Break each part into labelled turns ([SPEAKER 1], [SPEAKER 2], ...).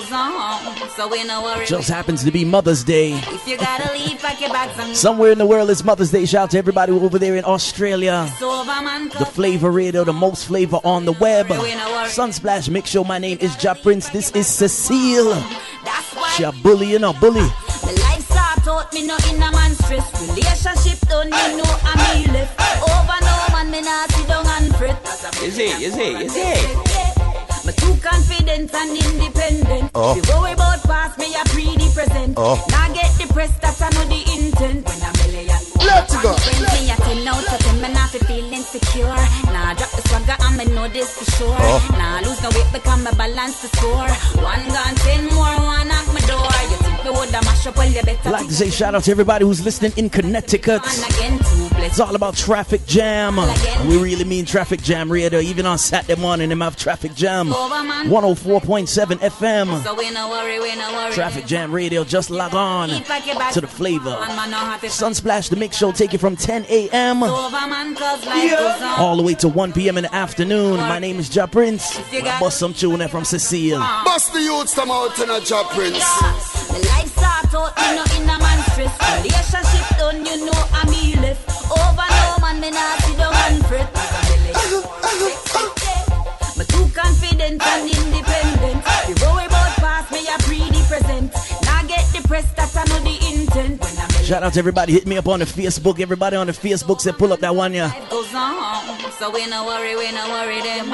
[SPEAKER 1] goes on. So we know worry.
[SPEAKER 2] Just happens to be Mother's Day.
[SPEAKER 1] If you gotta leave, pack your bags and
[SPEAKER 2] Somewhere in the world it's Mother's Day. Shout out to everybody over there in Australia.
[SPEAKER 1] So
[SPEAKER 2] The Flavor Radio, the most flavor on the web. Sunsplash make sure My name is Jah Prince. This is Cecile.
[SPEAKER 1] That's why
[SPEAKER 2] She a bully, you know, bully.
[SPEAKER 1] the life start out me no in a man stress. Relationship done, you know I'm me left. Over no man, me not sit down and fret.
[SPEAKER 2] Is it? Is it? Is it?
[SPEAKER 1] Me too confident and independent.
[SPEAKER 2] Oh.
[SPEAKER 1] The worry about past me a pre the present.
[SPEAKER 2] Oh.
[SPEAKER 1] Now get depressed, that's I know the intent. When I'm million.
[SPEAKER 3] Let's go.
[SPEAKER 1] Me a ten out of ten, me not fi feel insecure. Nah, drop the swagger, I'ma know this for sure.
[SPEAKER 2] Oh.
[SPEAKER 1] Nah, lose no weight, become a balance score. One gone, ten more, one knock my door. You think me woulda mash up, well you better
[SPEAKER 2] I'd like to say shout out to everybody who's listening in Connecticut.
[SPEAKER 1] And again, two blessed.
[SPEAKER 2] It's all about traffic jam. We really mean traffic jam radio. Even on Saturday morning, they have traffic jam. 104.7 FM.
[SPEAKER 1] So we no worry, we.
[SPEAKER 2] Traffic Jam Radio, just log on
[SPEAKER 1] Keep back your back.
[SPEAKER 2] to the flavor.
[SPEAKER 1] One man know how to
[SPEAKER 2] Sunsplash, the mix show, take you from 10 a.m.
[SPEAKER 1] over man, cause life goes on.
[SPEAKER 2] all the way to 1 p.m. in the afternoon. My name is Jah Prince.
[SPEAKER 1] got-
[SPEAKER 2] Bust some tune from Cecile.
[SPEAKER 3] Bust the youths come out in a job, Prince.
[SPEAKER 1] Life start out, you know, in a man stress. Relationship done, you know, I'm me me not sit down and fret. Me too confident and independent. The worry about past me, I pre the present. Now get depressed, that's the intent.
[SPEAKER 2] Shout out to everybody. Hit me up on the Facebook. Everybody on the Facebook say pull up that one, yeah.
[SPEAKER 1] goes on. So we no worry, we no worry them.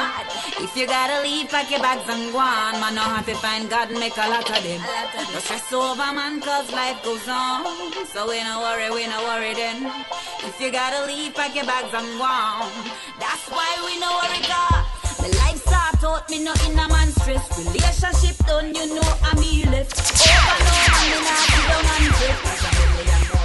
[SPEAKER 1] If you gotta leave, pack your bags and go on. Man, know how to find God and make a lot of them. No stress over, man, cause life goes on. So we no worry, we no worry then. If you gotta leave, pack your bags and go on. That's why we no worry, cause the life start out, me no in a man stress. Relationship done, you know I'm left. Over no man, me not down and. A I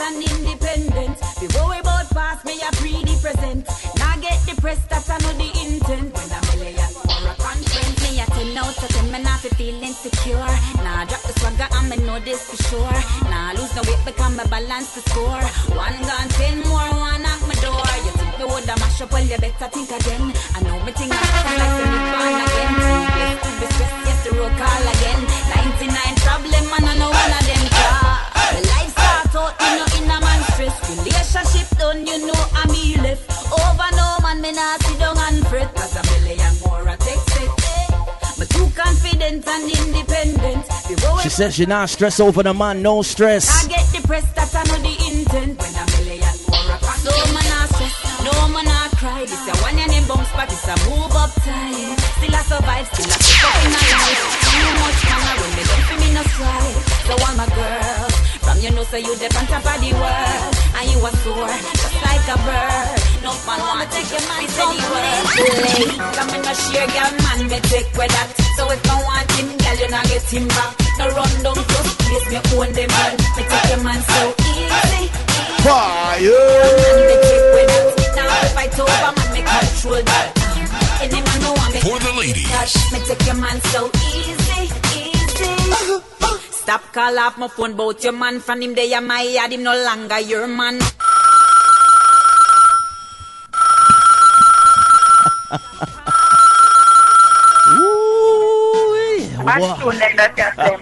[SPEAKER 1] and independent. The worry about me, I pre the present. Now get depressed, that's I know the intent. When I'm million or a conference, me a ten out of ten, not fi feel insecure. Nah, drop the swagger, I'ma know this for sure. Nah, lose no weight, become a balance to score. One gone, ten more, one knock my door. You think me woulda mash up, well you better think again. The road
[SPEAKER 2] She says she not stress over the man, no stress.
[SPEAKER 1] I get depressed, that's I know the intent. When I'm a million more, I No man not stress, no man not cry. This a one and in bounce back, it's a move up time. Still I survive, still I pick up in a life. Too much man, when me don't feel me no strive. So all my girls, from you know, say you the on top of the world. And you a soar, just like a bird. No man wanna take your mind anywhere. Late, come in a share, girl, man, me take with that. So if I want him, girl, you not get him back. No run down close, place me own them man. Me take your man so easy.
[SPEAKER 3] Fire!
[SPEAKER 1] Me take with that. Now if I talk over, man, me control. Any man no want me
[SPEAKER 4] For the ladies.
[SPEAKER 1] me take your man so easy, easy. Stop call off my phone bout your man from him they are my yard him no longer your man.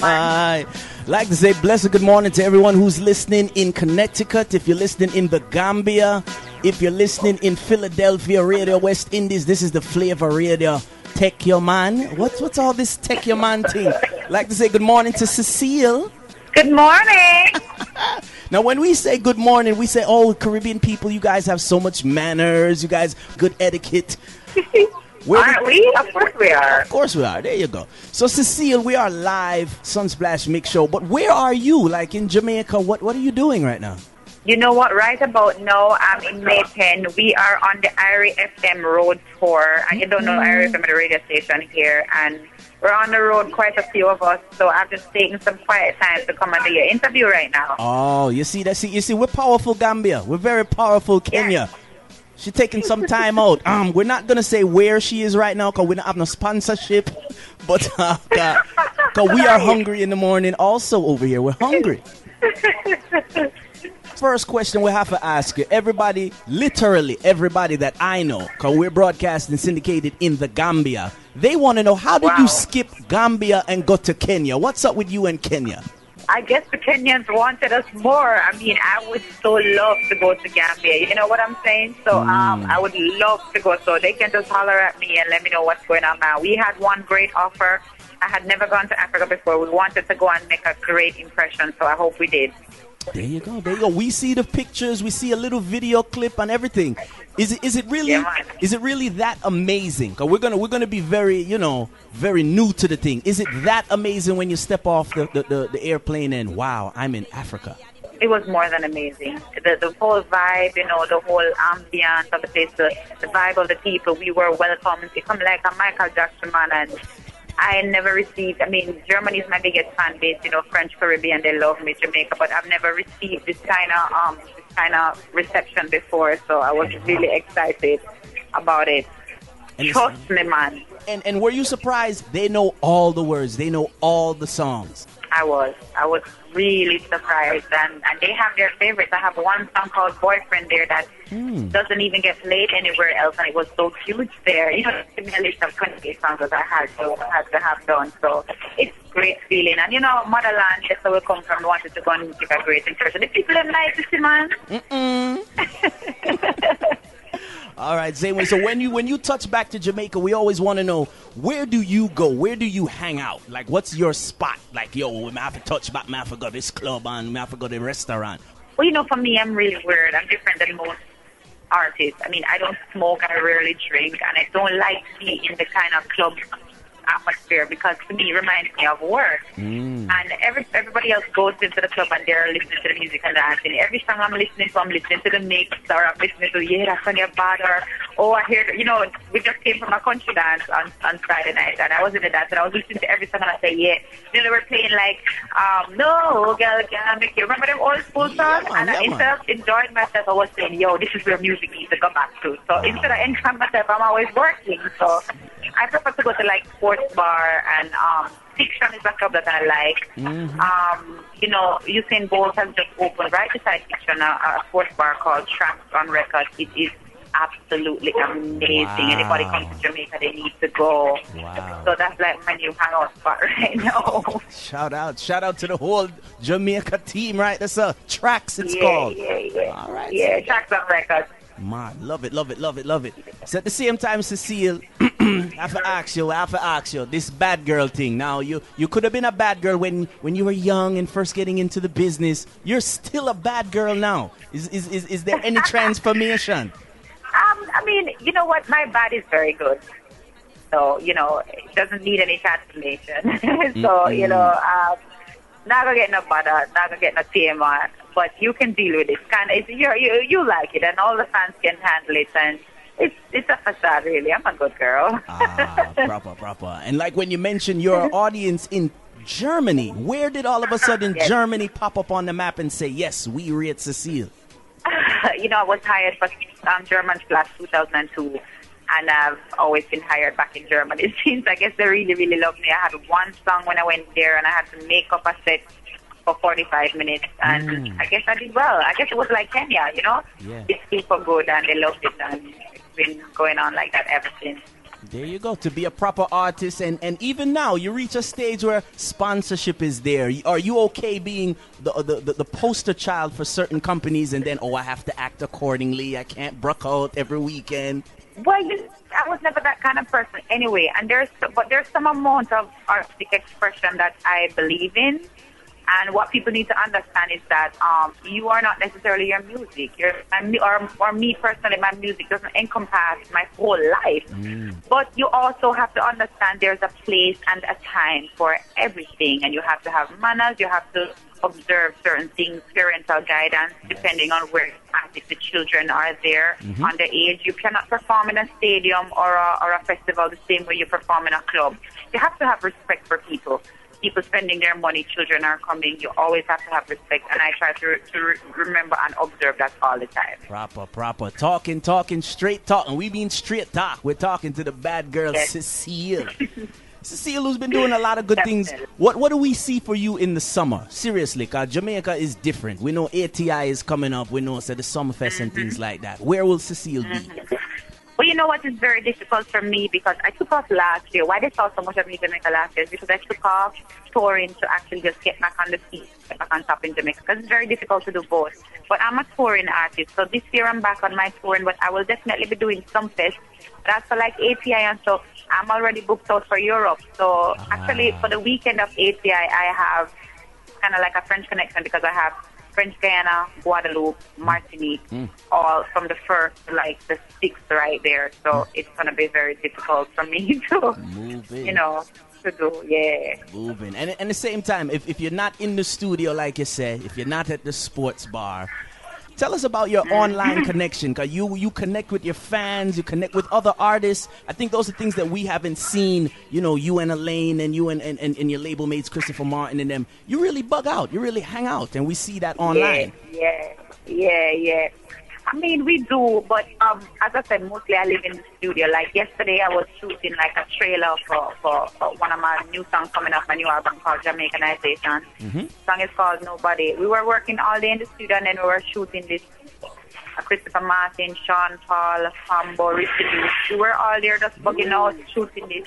[SPEAKER 2] Aye. Like to say blessed good morning to everyone who's listening in Connecticut. If you're listening in the Gambia, if you're listening in Philadelphia, Radio West Indies, this is the Flavor Radio. Tech your man. What's what's all this tech your man thing? Like to say good morning to Cecile.
[SPEAKER 5] Good morning.
[SPEAKER 2] Now, when we say good morning, we say, "Oh, Caribbean people, you guys have so much manners. You guys good etiquette." Where
[SPEAKER 5] Aren't we? Of course we are.
[SPEAKER 2] Of course we are. There you go. So, Cecile, we are live Sunsplash Mix Show. But where are you? Like in Jamaica? What What are you doing right now?
[SPEAKER 5] You know what? Right about now, I'm in May Pen. We are on the Irie FM road tour. And you don't know Irie FM, the radio station here. And we're on the road, quite a few of us. So I've just taken some quiet time to come and do your interview right now.
[SPEAKER 2] Oh, you see that? See, you see, we're powerful Gambia. We're very powerful Kenya. She's taking some time out. Um, we're not gonna say where she is right now because we don't have no sponsorship. But uh, cause we are hungry in the morning. Also over here, we're hungry. first question we have to ask you. Everybody, literally everybody that I know, because we're broadcasting syndicated in the Gambia, they want to know how did
[SPEAKER 5] Wow.
[SPEAKER 2] you skip Gambia and go to Kenya? What's up with you and Kenya?
[SPEAKER 5] I guess the Kenyans wanted us more. I mean, I would so love to go to Gambia. You know what I'm saying? So um, I would love to go. So they can just holler at me and let me know what's going on now. We had one great offer. I had never gone to Africa before. We wanted to go and make a great impression, so I hope we did.
[SPEAKER 2] There you go. There you go. We see the pictures. We see a little video clip and everything. Is it is it really
[SPEAKER 5] Yeah,
[SPEAKER 2] is it really that amazing? Cause we're gonna we're gonna be very you know very new to the thing. Is it that amazing when you step off the the, the, the airplane and wow I'm in Africa?
[SPEAKER 5] It was more than amazing. The the whole vibe, you know, the whole ambience of the place, the, the vibe of the people. We were welcomed. It come like a Michael Jackson man, and I never received. I mean, Germany is my biggest fan base. You know, French Caribbean, they love me, Jamaica, but I've never received this kind of um this kind of reception before. So I was really excited about it.
[SPEAKER 2] And
[SPEAKER 5] Trust me, man.
[SPEAKER 2] And and were you surprised? They know all the words. They know all the songs.
[SPEAKER 5] I was. I was really surprised. And, and they have their favorites. I have one song called Boyfriend there that hmm. doesn't even get played anywhere else. And it was so huge there. You know, it's a list of 28 songs that I had to, had to have done. So it's great feeling. And, you know, motherland, that's where we come from. Wanted to go and give a great impression. The people are nice, see, man.
[SPEAKER 2] All right, same way. So when you when you touch back to Jamaica, we always want to know where do you go? Where do you hang out? Like, what's your spot? Like, yo, I have to touch back. I go this club and I go the restaurant.
[SPEAKER 5] Well, you know, for me, I'm really weird. I'm different than most artists. I mean, I don't smoke, I rarely drink, and I don't like to be in the kind of club atmosphere because to me it reminds me of work. And every everybody else goes into the club and they're listening to the music and dancing. Every song I'm listening to, I'm listening to the mix or I'm listening to Yeah, that's on your bad or oh I hear you know, we just came from a country dance on, on Friday night and I was in the dance and I was listening to every song and I say, Yeah. Then they were playing like um No girl can make you remember them old school songs?
[SPEAKER 2] Yeah,
[SPEAKER 5] and
[SPEAKER 2] yeah, man.
[SPEAKER 5] instead of enjoying myself I was saying, Yo, this is where music needs to go back to. So instead of enjoying myself I'm always working. So I prefer to go to like sports bar and um Fiction is a club that I like.
[SPEAKER 2] Mm-hmm.
[SPEAKER 5] Um, you know, Usain Bolt has just opened right beside Fiction a, a sports bar called Tracks and Record. It is absolutely amazing.
[SPEAKER 2] Wow.
[SPEAKER 5] Anybody comes to Jamaica, they need to go.
[SPEAKER 2] Wow.
[SPEAKER 5] So that's like my new hangout spot right now.
[SPEAKER 2] Shout out, shout out to the whole Jamaica team, right? That's a tracks. It's
[SPEAKER 5] yeah,
[SPEAKER 2] called.
[SPEAKER 5] yeah, yeah.
[SPEAKER 2] All right.
[SPEAKER 5] Yeah, Tracks and Records.
[SPEAKER 2] Man, love it, love it, love it, love it. So at the same time, Cecile, I have to ask you, I have to ask you, this bad girl thing. Now, you you could have been a bad girl when when you were young and first getting into the business. You're still a bad girl now. Is is is, is there any transformation?
[SPEAKER 5] Um, I mean, you know what? My body's very good. So, you know, it doesn't need any transformation. so, you know, um, not gonna get no butter, not gonna get no TMR, but you can deal with it. Kind of, you you you like it, and all the fans can handle it, and it's it's a facade, really. I'm a good girl.
[SPEAKER 2] ah, proper, proper. And like when you mentioned your audience in Germany, where did all of a sudden
[SPEAKER 5] Yes.
[SPEAKER 2] Germany pop up on the map and say, yes, we rate Cecile?
[SPEAKER 5] you know, I was hired for um, German Class 2002, and I've always been hired back in Germany since. I guess they really, really love me. I had one song when I went there, and I had to make up a set for 45 minutes, and mm. I guess I did well. I guess it was like Kenya, you know?
[SPEAKER 2] Yeah.
[SPEAKER 5] It's super good, and they loved it, and it's been going on like that ever since.
[SPEAKER 2] There you go. To be a proper artist, and, and even now, you reach a stage where sponsorship is there. Are you okay being the, the, the, the poster child for certain companies, and then, oh, I have to act accordingly. I can't brook out every weekend.
[SPEAKER 5] Well, you, I was never that kind of person anyway, and there's but there's some amount of artistic expression that I believe in, and what people need to understand is that um, you are not necessarily your music. Your or or me personally, my music doesn't encompass my whole life. But you also have to understand there's a place and a time for everything, and you have to have manners. You have to observe certain things, parental guidance, depending on where it's at, if the children are there mm-hmm. underage. You cannot perform in a stadium or a, or a festival the same way you perform in a club. You have to have respect for people. people spending their money, children are coming. You always have to have respect, and I try to, to re- remember and observe that all the time.
[SPEAKER 2] Proper, proper. Talking, talking, straight talking. We mean straight talk. We're talking to the bad girl,
[SPEAKER 5] Yes.
[SPEAKER 2] Cecile. Cecile, who's been doing a lot of good things. What What do we see for you in the summer? Seriously, because Jamaica is different. We know ATI is coming up. We know, say, the Sumfest and
[SPEAKER 5] Mm-hmm.
[SPEAKER 2] things like that. Where will Cecile be?
[SPEAKER 5] Well, you know what is very difficult for me because I took off last year. Why they saw so much of me in Jamaica last year is because I took off touring to actually just get back on the feet, get back on top in Jamaica because it's very difficult to do both. But I'm a touring artist, so this year I'm back on my touring, but I will definitely be doing Sumfest. But as for like ATI and stuff, I'm already booked out for Europe. So actually, ah. for the weekend of ATI, I have kind of like a French connection because I have French Guiana, Guadeloupe, Martinique, hmm. all from the first to like the sixth right there. So hmm. it's gonna be very difficult for me to,
[SPEAKER 2] Moving.
[SPEAKER 5] you know, to do. Yeah.
[SPEAKER 2] moving. And at the same time, if, if you're not in the studio, like you said, if you're not at the sports bar, tell us about your mm-hmm. online connection. Cause you you connect with your fans, you connect with other artists. I think those are things that we haven't seen. You know, you and Elaine and you and, and, and, and your label mates, Christopher Martin and them. You really bug out. You really hang out, and we see that online.
[SPEAKER 5] Yeah, yeah, yeah. I mean, we do, but um, as I said, mostly I live in the studio. Like yesterday, I was shooting like a trailer for, for, for one of my new songs coming up, my new album called Jamaicanization. Song is called Nobody. We were working all day in the studio, and then we were shooting this. Uh, Christopher Martin, Sean Paul, Hambo, Richie Lee. We were all there just bugging out, shooting this.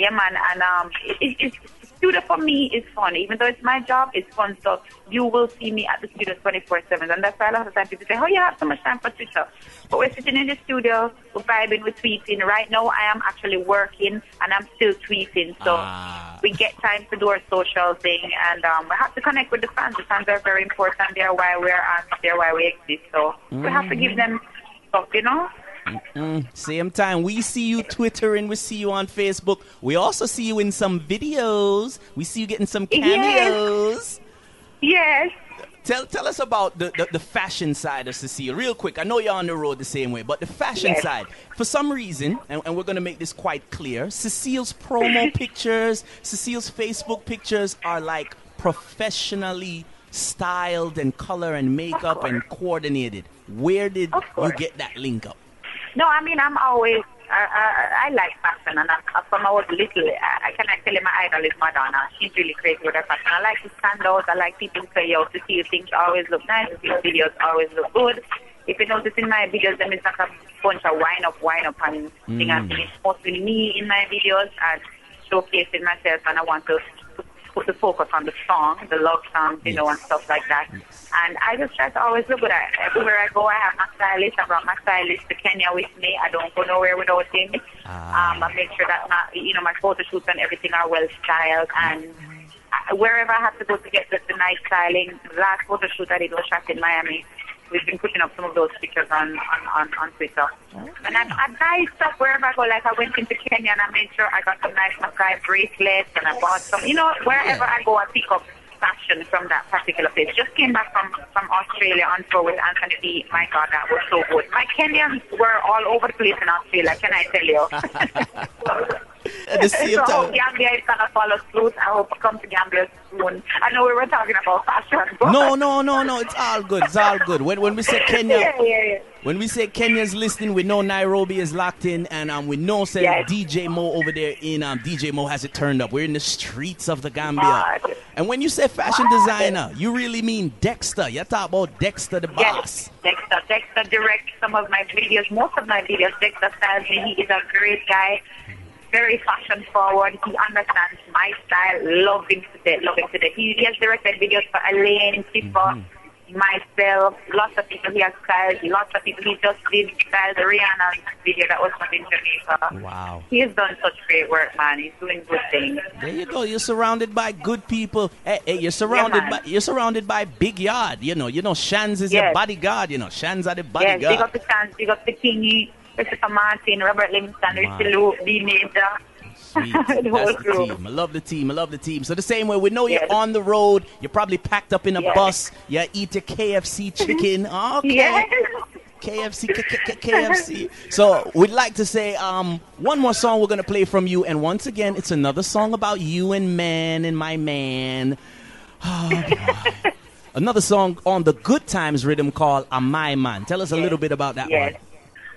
[SPEAKER 5] Yeah, man, and um, it, it, it's studio for me is fun. Even though it's my job, it's fun. So you will see me at the studio 24/7, and that's why a lot of times people say, "Oh, you have so much time for Twitter." But we're sitting in the studio, we're vibing, we're tweeting. Right now, I am actually working, and I'm still tweeting. So
[SPEAKER 2] Ah.
[SPEAKER 5] we get time to do our social thing, and um, we have to connect with the fans. The fans are very important. They're why we're on. They're why we exist. So we have to give them stuff, you know.
[SPEAKER 2] Same time, we see you twittering, we see you on Facebook. We also see you in some videos. We see you getting some cameos.
[SPEAKER 5] Yes.
[SPEAKER 2] Tell tell us about the, the, the fashion side of Cecile, real quick. I know you're on the road the same way, but the fashion
[SPEAKER 5] Yes.
[SPEAKER 2] side, for some reason, and, and we're going to make this quite clear, Cecile's promo pictures, Cecile's Facebook pictures are like professionally styled and color and makeup and coordinated. Where did you get that link up?
[SPEAKER 5] No, I mean I'm always I, I, I like fashion, and I, uh, from I was little, I, I can tell you my idol is Madonna. She's really crazy with her fashion. I like to stand out. I like people to say, "Yo, to see things always look nice. To see videos always look good." If you notice in my videos, them is like a bunch of wind up, wind up, and thing. I think it's mostly me in my videos and showcasing myself, and I want to put the focus on the song, the love songs, you know, and stuff like that. And I just try to always look good. I, everywhere I go, I have my stylist. I brought my stylist to Kenya with me. I don't go nowhere without him.
[SPEAKER 2] Ah.
[SPEAKER 5] Um, I make sure that my, you know, my photo shoots and everything are well styled. And I, wherever I have to go to get the, the nice styling, the last photo shoot I did was shot in Miami. We've been putting up some of those pictures on on, on, on Twitter. And I, I buy stuff wherever I go. Like I went into Kenya and I made sure I got some nice Maasai bracelets and I bought some. You know, wherever I go, I pick up fashion from that particular place. Just came back from from Australia on tour with Anthony B. My God, that was so good. My Kenyans were all over the place in Australia. Can I tell you?
[SPEAKER 2] The
[SPEAKER 5] so I hope Gambia is gonna follow suit. I hope come to Gambia soon. I know we were talking about fashion. But
[SPEAKER 2] No, no, no, no. It's all good. It's all good. When, when we say Kenya,
[SPEAKER 5] yeah, yeah, yeah.
[SPEAKER 2] when we say Kenya's listening, we know Nairobi is locked in, and um, we know say
[SPEAKER 5] Yes.
[SPEAKER 2] DJ Mo over there in um, DJ Mo has it turned up. We're in the streets of the Gambia.
[SPEAKER 5] Mad.
[SPEAKER 2] And when you say fashion designer, you really mean Dexter. You talk about Dexter the boss.
[SPEAKER 5] Yes, Dexter. Dexter directs some of my videos, most of my videos. Dexter styles me. He is a great guy, very fashion forward. He understands my style. Love him to death. Love him to death. He, has directed videos for Elaine, Tifa, mm-hmm. myself. Lots of people he has styled. Lots of people he just did style the Rihanna video that was from in Jamaica.
[SPEAKER 2] Wow.
[SPEAKER 5] He has done such great work, man. He's doing good things.
[SPEAKER 2] There you go. You're surrounded by good people. Hey, hey, you're surrounded
[SPEAKER 5] man.
[SPEAKER 2] by you're surrounded by big yard. You know, you know, Shans is your bodyguard. You know, Shans are the bodyguard.
[SPEAKER 5] Yes, big up the Shans. big up the Kingy, Christopher Martin, Robert Livingston, Richie Loop, D Major.
[SPEAKER 2] Sweet.
[SPEAKER 5] The whole
[SPEAKER 2] That's the team. I love the team. I love the team. So the same way, we know you're on the road. You're probably packed up in a
[SPEAKER 5] Yes.
[SPEAKER 2] bus. You eat a KFC chicken. Okay.
[SPEAKER 5] Yes.
[SPEAKER 2] KFC, KFC. So we'd like to say um, one more song we're gonna play from you, and once again, it's another song about you and man and my man. Oh, another song on the Good Times rhythm called "A My Man." Tell us a little bit about that one.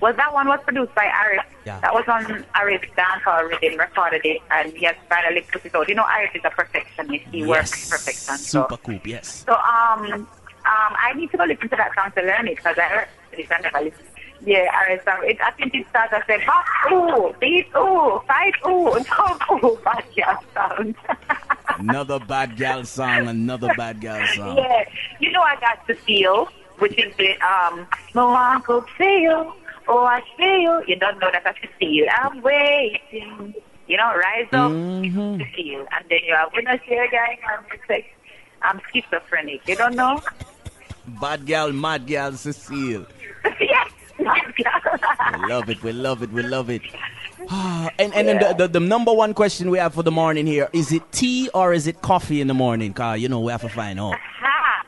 [SPEAKER 5] Well, that one was produced by Arif.
[SPEAKER 2] Yeah.
[SPEAKER 5] That was on Arif's dancehall rhythm, recorded it, and he has finally put it out. You know, Arif is a perfectionist. He works perfection. So,
[SPEAKER 2] Super cool. Yes.
[SPEAKER 5] so um, um, I need to go listen to that song to learn it because I heard it and never listened. Yeah, Arif song. It, I think it starts. I said, "Box ooh, beat ooh, fight ooh, talk ooh, bad girl sound."
[SPEAKER 2] Another bad gal song. Another bad gal song.
[SPEAKER 5] Yeah, you know I got to feel, which is the um, uncle feel, oh I feel. You You don't know that I can see you. I'm waiting. You know, rise up
[SPEAKER 2] Mm-hmm.
[SPEAKER 5] to feel, and then you when I say guy, I'm like, I'm schizophrenic. You don't know?
[SPEAKER 2] Bad gal, mad gal, Cecile.
[SPEAKER 5] yes. mad girl.
[SPEAKER 2] We love it. We love it. We love it. Ah, and and then the, the, the number one question we have for the morning here is it tea or is it coffee in the morning? Cause you know we have to find out.
[SPEAKER 5] Aha.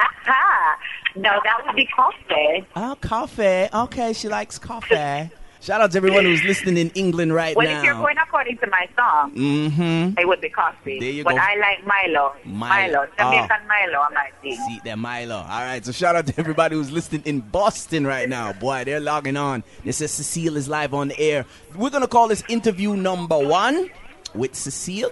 [SPEAKER 5] Aha. No, that would be coffee.
[SPEAKER 2] Oh, coffee. Okay, she likes coffee. Shout out to everyone who's listening in England right
[SPEAKER 5] Well,
[SPEAKER 2] now.
[SPEAKER 5] if you're going according to my song,
[SPEAKER 2] mm-hmm.
[SPEAKER 5] it would be coffee.
[SPEAKER 2] There you
[SPEAKER 5] but
[SPEAKER 2] go.
[SPEAKER 5] I like Milo.
[SPEAKER 2] Milo.
[SPEAKER 5] Milo. Jamaican Milo, I might.
[SPEAKER 2] See there, Milo. All right, so shout out to everybody who's listening in Boston right now. Boy, they're logging on. They says Cecile is live on the air. We're gonna call this interview number one with Cecile.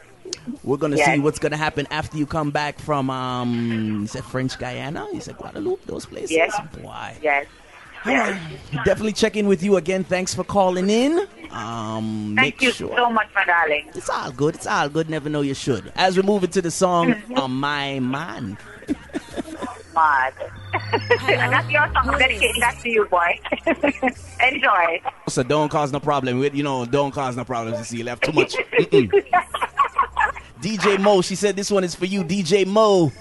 [SPEAKER 2] We're gonna
[SPEAKER 5] Yes.
[SPEAKER 2] see what's gonna happen after you come back from um, you said French Guyana, you said Guadeloupe, those places.
[SPEAKER 5] Yes.
[SPEAKER 2] Boy.
[SPEAKER 5] Yes.
[SPEAKER 2] All right. Definitely check in with you again. Thanks for calling in. Um,
[SPEAKER 5] Thank you
[SPEAKER 2] sure.
[SPEAKER 5] so much, my darling.
[SPEAKER 2] It's all good. It's all good. Never know you should. As we move into the song, uh, My Man.
[SPEAKER 5] Mad. and that's your song. I'm dedicating that to you, boy. Enjoy.
[SPEAKER 2] So don't cause no problem. With, you know, don't cause no problems. You see, you left too much. DJ Mo, she said this one is for you, DJ Mo.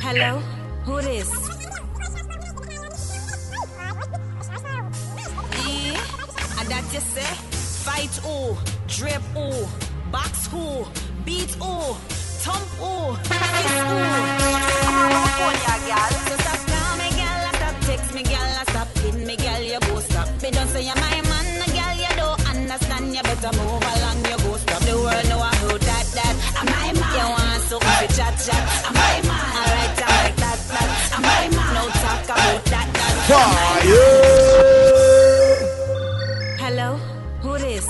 [SPEAKER 1] Hello, who this? And that you say, fight who, drape who, box who, beat who, thump who, fist who. Phone girl. So stop call me, girl. Stop text me, girl. Stop pin me, girl. You go stop. Me don't say you're my man, girl. You don't understand. You better move along. Hello, who this?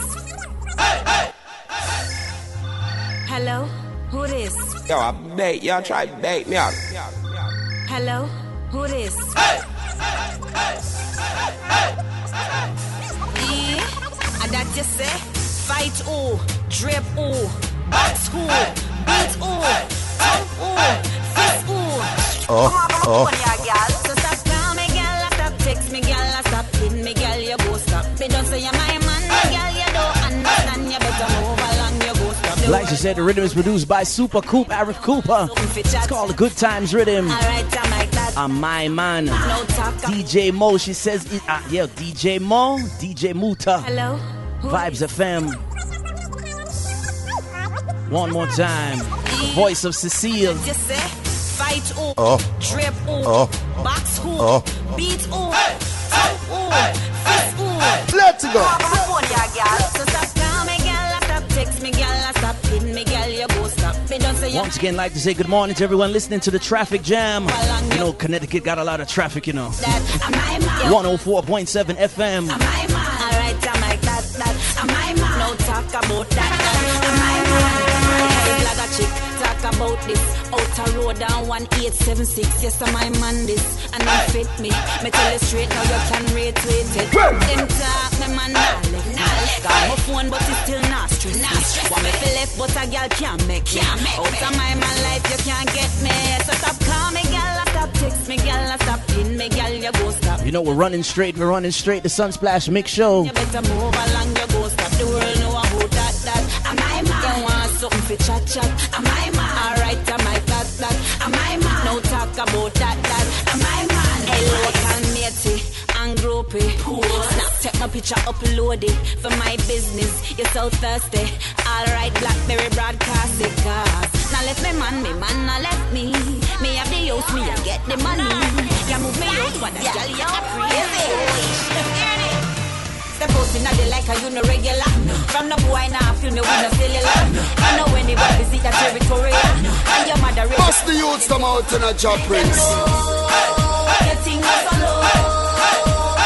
[SPEAKER 1] Hello, who this?
[SPEAKER 4] Yo, I bait y'all try bait me out.
[SPEAKER 1] Hello, who this? Eh? And that you say, fight who, drape who, box who, beat who, thump who, fist who.
[SPEAKER 3] Oh, oh.
[SPEAKER 1] So stop call me, girl. Stop text me, girl. Stop pin me, girl. You go stop. Me don't say you're my man, girl. You don't understand. You better move along. You go stop. The
[SPEAKER 2] Like she said, the rhythm is produced by Super Coop, Arif Cooper. It's called the Good Times Rhythm.
[SPEAKER 1] I'm
[SPEAKER 2] my man. DJ Mo, she says, uh, yeah, DJ Mo, DJ Muta,
[SPEAKER 1] Hello.
[SPEAKER 2] Vibes FM. One more time. The voice of Cecile.
[SPEAKER 1] Just say, fight who,
[SPEAKER 3] Oh.
[SPEAKER 1] drape who,
[SPEAKER 3] Oh.
[SPEAKER 1] box who,
[SPEAKER 3] Oh.
[SPEAKER 1] beat who, thump who, fist who.
[SPEAKER 3] Let's go.
[SPEAKER 1] So stop call me, girl. Stop text me, girl. Stop pin me, girl. You go stop. Me don't say you
[SPEAKER 2] Once again, like to say good morning to everyone listening to the traffic jam. You know, Connecticut got a lot of traffic, you know.
[SPEAKER 1] that. I'm my man.
[SPEAKER 2] 104.7 FM.
[SPEAKER 1] I'm my man. Alright, I'm like that, that. I'm my man. No talk about that, that. I'm my man. Hey, like a chick, talk about this. Outer road down 1876. Yes, I'm my man this. And I fit me. Me tell you straight now you can retweet it. Them talk, me man nah left. Nah left. Got my phone, but it's still not stress. Nah stress. Want me feel left, but a girl can't make me. Can't make Out of my man life, you can't get me. So stop call me, girl. Stop text me, girl. Stop pin me, girl. You go stop.
[SPEAKER 2] You know, we're running straight, we're running straight. The Sunsplash Mix Show.
[SPEAKER 1] You better move along, you go stop the world know for chat, chat. I'm my man. Alright, I'm like that, that. I'm my man. No talk about that, that. I'm my man. Hey, local matey and groupie. Snap, take no picture uploaded for my business. You're so thirsty. Alright, Blackberry broadcast it, cause. Now let me man, me man, now let me. Me have the youth, me I get the money. You move me out, what a girl, you're crazy. Step out in the like a you no regular. From the boy now, feel me with no cellular. I know anybody see that territory. And your mother raised
[SPEAKER 3] Bust the youths come out in a job prince.
[SPEAKER 1] Your thing was so low.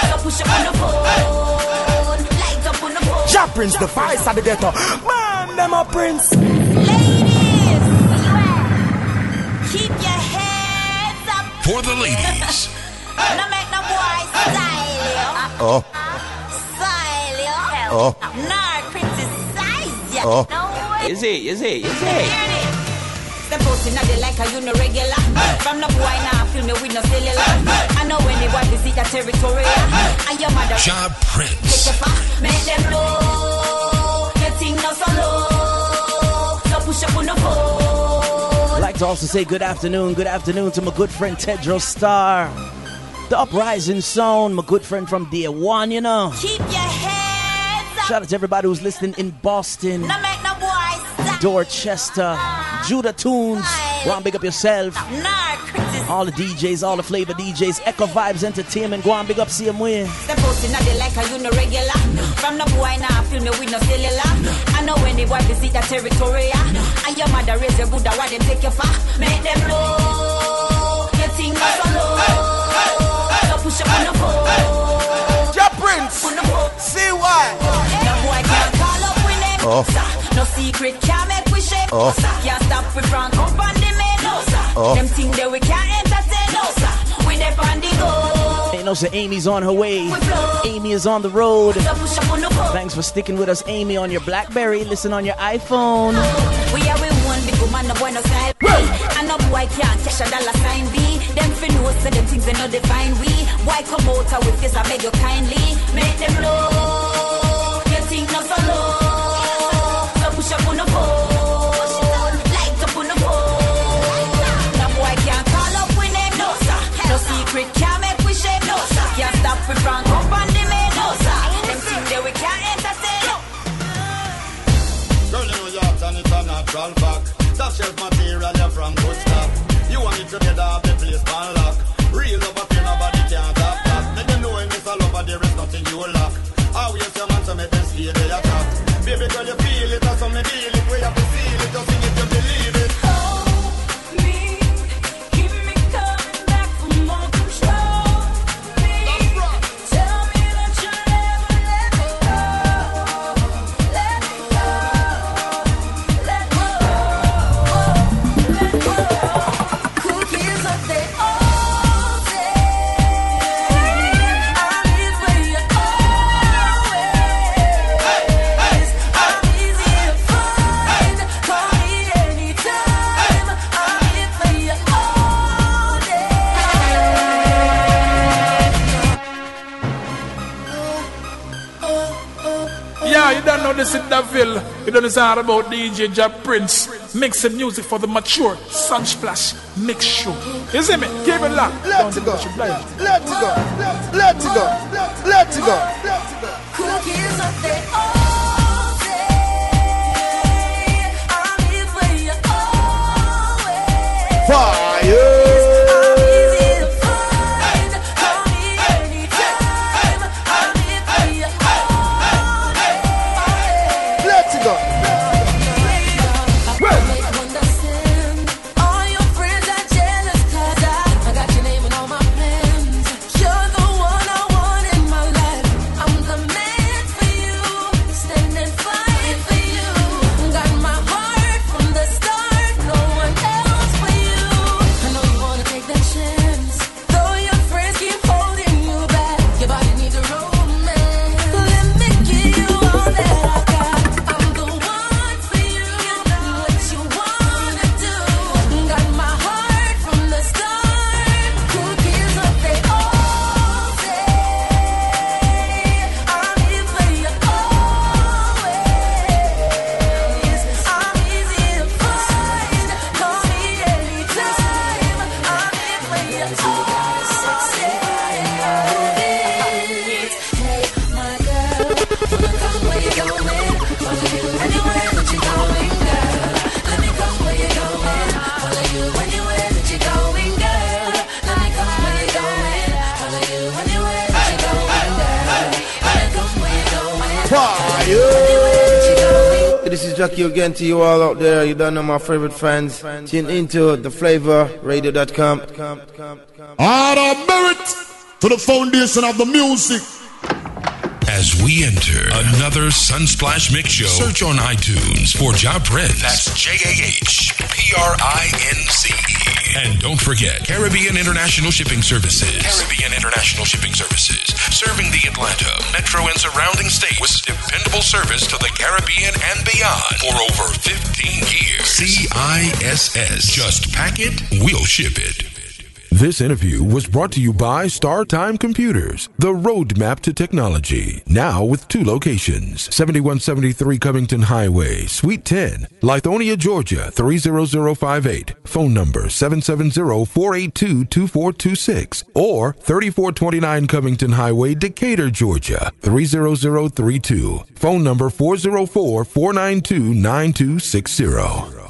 [SPEAKER 1] So push up on the phone. Light up on the phone.
[SPEAKER 6] Jah Prince, the voice of the ghetto. Man, them a prince.
[SPEAKER 1] Ladies, keep your heads up.
[SPEAKER 7] For the ladies.
[SPEAKER 1] No make no boy style.
[SPEAKER 3] Oh,
[SPEAKER 1] Style you.
[SPEAKER 3] Oh,
[SPEAKER 1] Nor criticize you.
[SPEAKER 3] Oh.
[SPEAKER 1] No way.
[SPEAKER 4] Is it? Is it? Is it?
[SPEAKER 1] Step out in the like a you no regular. From the boy now, feel me with no cellular. I know anyone visit your territory. And your mother
[SPEAKER 7] Jah
[SPEAKER 1] take
[SPEAKER 7] Prince.
[SPEAKER 1] your far, make them know. Your thing not so low. So push up on the phone.
[SPEAKER 2] I'd like to also say good afternoon, good afternoon to my good friend Tedros Star. The Uprising Zone, my good friend from Day One, you know.
[SPEAKER 1] Keep your heads up.
[SPEAKER 2] Shout out to everybody who's listening in Boston,
[SPEAKER 1] No make no boy stop.
[SPEAKER 2] Dorchester, Judah Tunes. Go on, big up yourself. All the DJs, all the flavor DJs, Echo Vibes Entertainment. Go on, big up CMW.
[SPEAKER 1] Step out in the like a you no regular. From the boy now, feel me with no cellular. I know when the boy visit your territory. Ah. And your mother raise your Buddha, why they take you far? Make them know. Your thing not so low. So push up on the phone.
[SPEAKER 3] Oh.
[SPEAKER 1] No secret can't make we shake.
[SPEAKER 3] Oh.
[SPEAKER 1] Can't stop we from up on the main. No, sir.
[SPEAKER 3] Oh.
[SPEAKER 1] Them thing that we can't entertain. No, sir. We never on the go.
[SPEAKER 2] Ain't no sir. Amy's on her way. Amy is on the road.
[SPEAKER 1] So push up on the phone.
[SPEAKER 2] Thanks for sticking with us, Amy, on your Blackberry. Listen on your iPhone.
[SPEAKER 1] We are we one big woman, no boy no style B. And no boy can't cash a dollar sign B. Them fi know say them things they know define we. Why come out with this? I beg you kindly make them know. You think no so low, up on the phone, light up on the phone. No boy can't call up with them, no sir. No secret can't make we shake, no sir. Can't stop we from up on the main, no sir. Them things that we can't entertain.
[SPEAKER 8] Girl, you know you're and it's a natural fact. Top shelf material,
[SPEAKER 9] don't know this in Daville. You don't know about DJ Jah Prince. Mixing music for the mature. Sunsplash mix show. You see me? Keep it locked.
[SPEAKER 3] Let
[SPEAKER 9] Don't
[SPEAKER 3] it go.
[SPEAKER 9] touch it, blind.
[SPEAKER 3] Let it go. Let it go. Let it go. Let it go. Fire.
[SPEAKER 7] Is Jackie again to you all out there. You don't know my favorite fans. Tune into the flavor radio.com.
[SPEAKER 10] All of merit to the foundation of the music.
[SPEAKER 11] As we enter another Sunsplash Mix Show, search on iTunes for Jah Prince. That's J A H P R I N C E. And don't forget Caribbean International Shipping Services. Caribbean International Shipping Services, serving the Atlanta, metro, and surrounding states with dependable service to the Caribbean and beyond for over 15 years. CISS. Just pack it, we'll ship it.
[SPEAKER 12] This interview was brought to you by StarTime Computers, the roadmap to technology. Now with two locations 7173 Covington Highway, Suite 10, Lithonia, Georgia 30058. Phone number 770 482 2426. Or 3429 Covington Highway, Decatur, Georgia 30032. Phone number 404 492 9260.